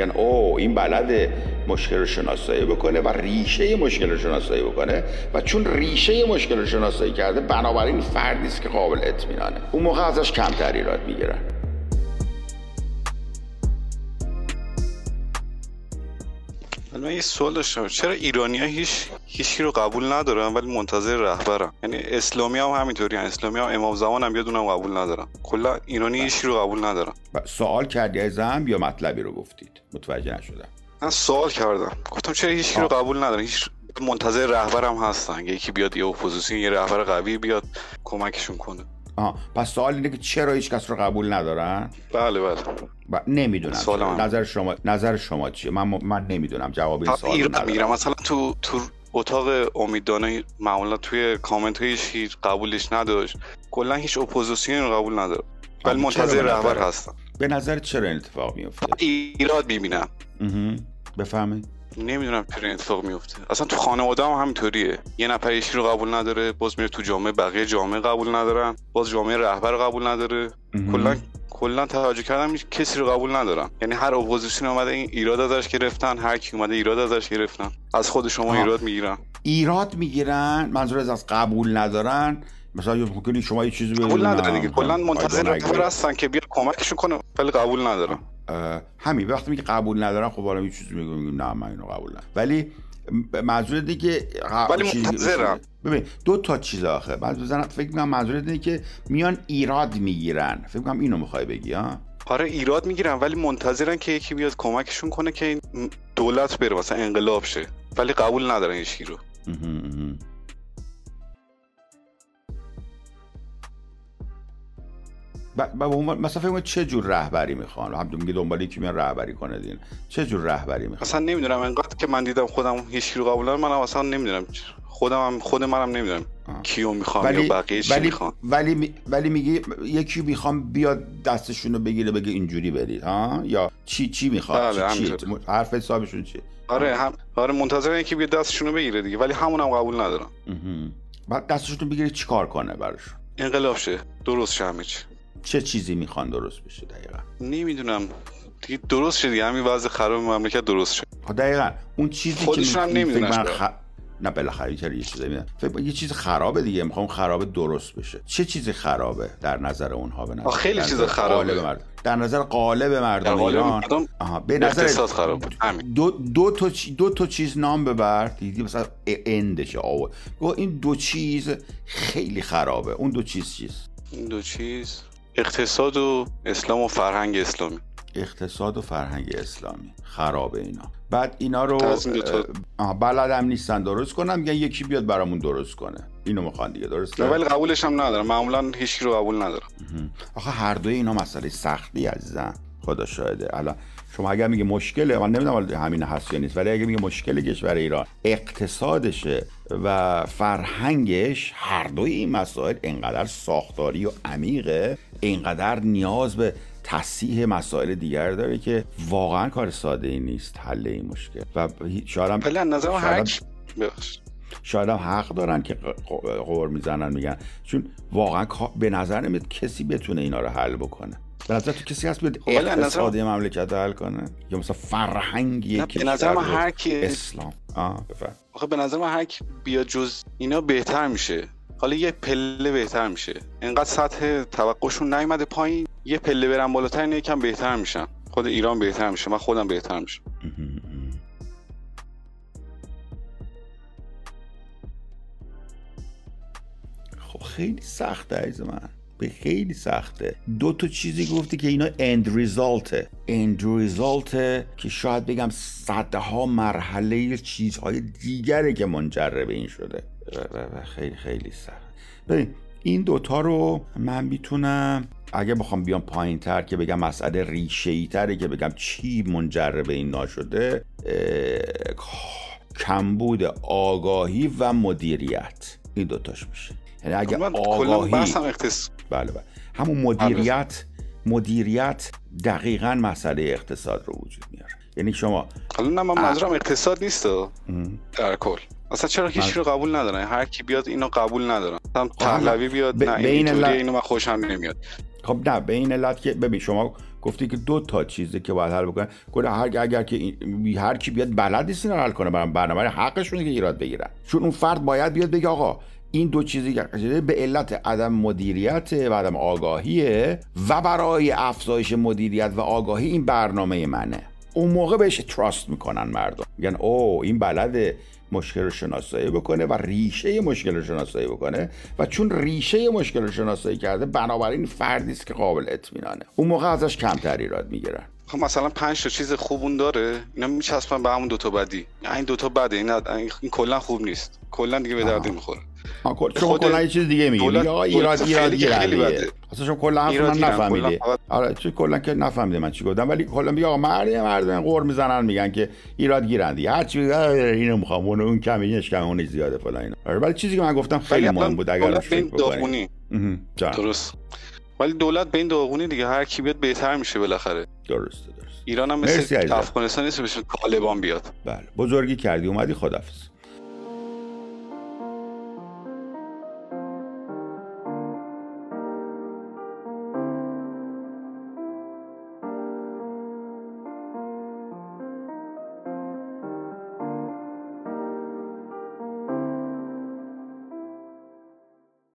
میگن او این بلد مشکل رو شناسایی بکنه و ریشه مشکل رو شناسایی بکنه و چون ریشه مشکل رو شناسایی کرده بنابراین فردی است که قابل اطمینانه. اون موقع ازش کمتر ایراد می‌گیرن من یه سوال داشتم. چرا ایرانی ها هیچ هیچی رو قبول ندارن ولی منتظر رهبرن یعنی اسلامی هم همینطوری هم اسلامی هم امام زمان هم یادونم قبول ندارن. کلا ایرانی هیچی رو قبول ندارن. سوال کردی از هم یا مطلبی رو گفتید؟ متوجه نشدم. من سوال کردم. گفتم چرا هیچی رو قبول ندارن؟ هیچ منتظر رهبرم هستن. یکی بیاد یه اپوزیسیون یه رهبر قوی بیاد کمکشون کنه. آها پس سوال اینه که چرا هیچ کس رو قبول ندارن؟ بله بله. ب... نمی‌دونم. نظر شما نظر شما چیه؟ من من نمی‌دونم جواب این سوال ایران می‌گیرم مثلا تو تو اتاق امیدوانه معمولا توی کامنت هیچ قبولش نداشت. کلا هیچ اپوزیسیون رو قبول نداره. ولی منتظر رهبر هستم. به نظر چرا این اتفاق میفته ایراد می‌بینم. بفهمید نمی‌دونم چرا این اتفاق میفته اصلا تو خانواده هم همینطوریه. یه نفر یکی رو قبول نداره باز میره تو جامعه بقیه جامعه قبول ندارن باز جامعه رهبر قبول نداره. کلا کلا توجه کردم کسی رو قبول ندارن یعنی هر اپوزیسیون اومده این ایراد ازش گرفتن هر کی اومده ایراد ازش گرفتن. از خود شما ایراد می‌گیرن. ایراد می‌گیرن منظور از قبول ندارن. مثلا ممکنه شما یه چیزی قبول ندارن دیگه. کلا منتظر رهبر هستن که بیا کمکشون کنه ولی قبول ندارن. همین وقتی میگه قبول ندارن خب حالا یه چیزی میگم نه من اینو قبول ندارم. ولی منظور دیگه ولی منتظرم. ببین دو تا چیز آخه. بعد بزنم فکر می‌کنم منظور اینه که میان ایراد می‌گیرن. فکر می‌کنم اینو می‌خوای بگی ها؟ آره ایراد می‌گیرن ولی منتظرن که یکی بیاد کمکشون کنه که این دولت بره مثلا انقلاب شه. ولی قبول ندارن این رو. مثلا فکر چه جور رهبری می‌خوان؟ هم میگه دنبال یکی میان رهبری کنه دین چه جور رهبری می‌خوان؟ اصلا نمی‌دونم انقدر که من دیدم خودم هیچ رو قبول ندارم منم اصلا نمی‌دونم. خودم هم خود منم نمی‌دونم کیو می‌خوام ولی... یا بقیه چی ولی... می‌خوام ولی ولی میگی یکی می‌خوام بیاد دستشون رو بگیره بگه اینجوری برید ها؟ یا چی چی می‌خواد بله چی... چی... حرف حسابشون چیه؟ آره هم آره منتظر اینکه بیاد دستشون رو بگیره دیگه ولی همون هم قبول ندارم. بعد دستشون رو بگیره چیکار کنه براشون انقلاب شه درست شه همه چی. چه چیزی می‌خوان درست بشه؟ دقیقا. نمی‌دونم. دیگه درست شد دیگه. همین وضع خراب مملکت درست شد دقیقا. اون چیزی خودشون هم نمی‌دونن خ... نه بالاخره یه چیزی میدن فکر یه چیز خرابه دیگه. می‌خوام خرابه درست بشه. چه چیزی خرابه در نظر اونها به نظر خیلی چیز خرابه. مرد... در نظر قالب مردم در ایران؟ آها به نظر خراب دو دو تا دو تا چیز نام ببر. دیدی مثلا اندشه آو. این دو چیز خیلی خرابه. اون دو چیز چیز این دو چیز؟ اقتصاد و اسلام و فرهنگ اسلامی. اقتصاد و فرهنگ اسلامی. خرابه اینا. بعد اینا رو. بلدم نیستن درست کنم میگن یکی بیاد برامون درست کنه. اینو می‌خوان دیگه درسته؟ ولی قبولش هم ندارم. معمولا هیچ رو قبول ندارم. آخه هر دوی اینا مسئله سختی عزیزم. خدا شاهده. الان شما اگر میگه مشکله من نمی‌دونم همین هست یا نیست ولی اگه میگه مشکل کشور ایران اقتصادشه و فرهنگش هر دوی این مسائل انقدر ساختاری و عمیقه اینقدر نیاز به تصحیح مسائل دیگر داره که واقعا کار ساده ای نیست حل این مشکل. و شاید هم نظر شاید هم حق دارن که قور می‌زنن میگن. چون واقعا به نظر نمیاد کسی بتونه اینا رو حل بکنه. به نظر تو کسی هست بیاد اقتصادی مملکت حل کنه؟ یا مثلا فرهنگ یکی به نظر من هر کی اسلام. آه آخه به نظر من هر کی بیاد جز اینا بهتر میشه. حالا یه پله بهتر میشه. انقدر سطح توقعشون نیومده پایین یه پله برن بالاتر اینه یکم بهتر میشن. خود ایران بهتر میشه من خودم بهتر میشم. خب خیلی سخته عزیز من. به خیلی سخته. دو تا چیزی گفتی که اینا اند ریزالته اند ریزالته که شاید بگم صدها مرحله چیزهای دیگره که منجر به این شده. خیلی خیلی سخت. ببین این دوتا رو من می‌تونم اگه بخوام بیام پایین تر که بگم مسئله ریشه ای تره که بگم چی منجر به این ناشده کمبود آگاهی و مدیریت. این دوتاش میشه. یعنی اگه آگاهی بله بله. همون مدیریت مدیریت دقیقا مسئله اقتصاد رو وجود میاره. یعنی شما حالا نه من منظورم اقتصاد نیست در کل. اصلا چرا هیچ رو قبول ندارن؟ هر کی بیاد اینو قبول ندارن. مثلا پهلوی بیاد ب... نه این ل... اینو من خوشم نمیاد. خب نه به این علت که ببین شما گفتی که دو تا چیزه که باید حل بکنه گفت هر اگر که هر کی بیاد بلد نیست اینا حل کنه. برنامه حقشونه که ایراد بگیرن. چون اون فرد باید بیاد بگه آقا این دو چیزی که به علت عدم مدیریت و عدم آگاهیه و برای افزایش مدیریت و آگاهی این برنامه منه. اون موقع بهش تراست می‌کنن مردم. میگن او این بلده مشکل رو شناسایی بکنه و ریشه مشکل رو شناسایی بکنه. و چون ریشه مشکل رو شناسایی کرده بنابراین فردی است که قابل اطمینانه. اون موقع ازش کمتر ایراد می‌گیرن. خب مثلا پنج تا چیز خوبون داره اینا میچسبن به همون دوتا بدی. این دوتا بده این, این کلا خوب نیست. کلا دیگه به درد می‌خوره. شما کلا یه چیز دیگه میگی. میگه آقا ایراد ایراد گیرنده اصلا شما کلا حرف من نفهمیدی. آره تو کلا که نفهمیده من چی گفتم. ولی کلا میگه آقا مرد مردم قور می‌زنن میگن که ایراد گیرنده هر چی اینو می‌خوام اون اون کم اینش کم اون زیاده فلان اینا. آره ولی چیزی که من گفتم خیلی مهم بود اگر فکر درست. ولی دولت به این داغونی دیگه. هر کی بیاد بهتر میشه بالاخره. درسته درست ایران هم مثل افغانستان نیست بشه طالبان بیاد. بله. بزرگی کردی اومدی خدافظ.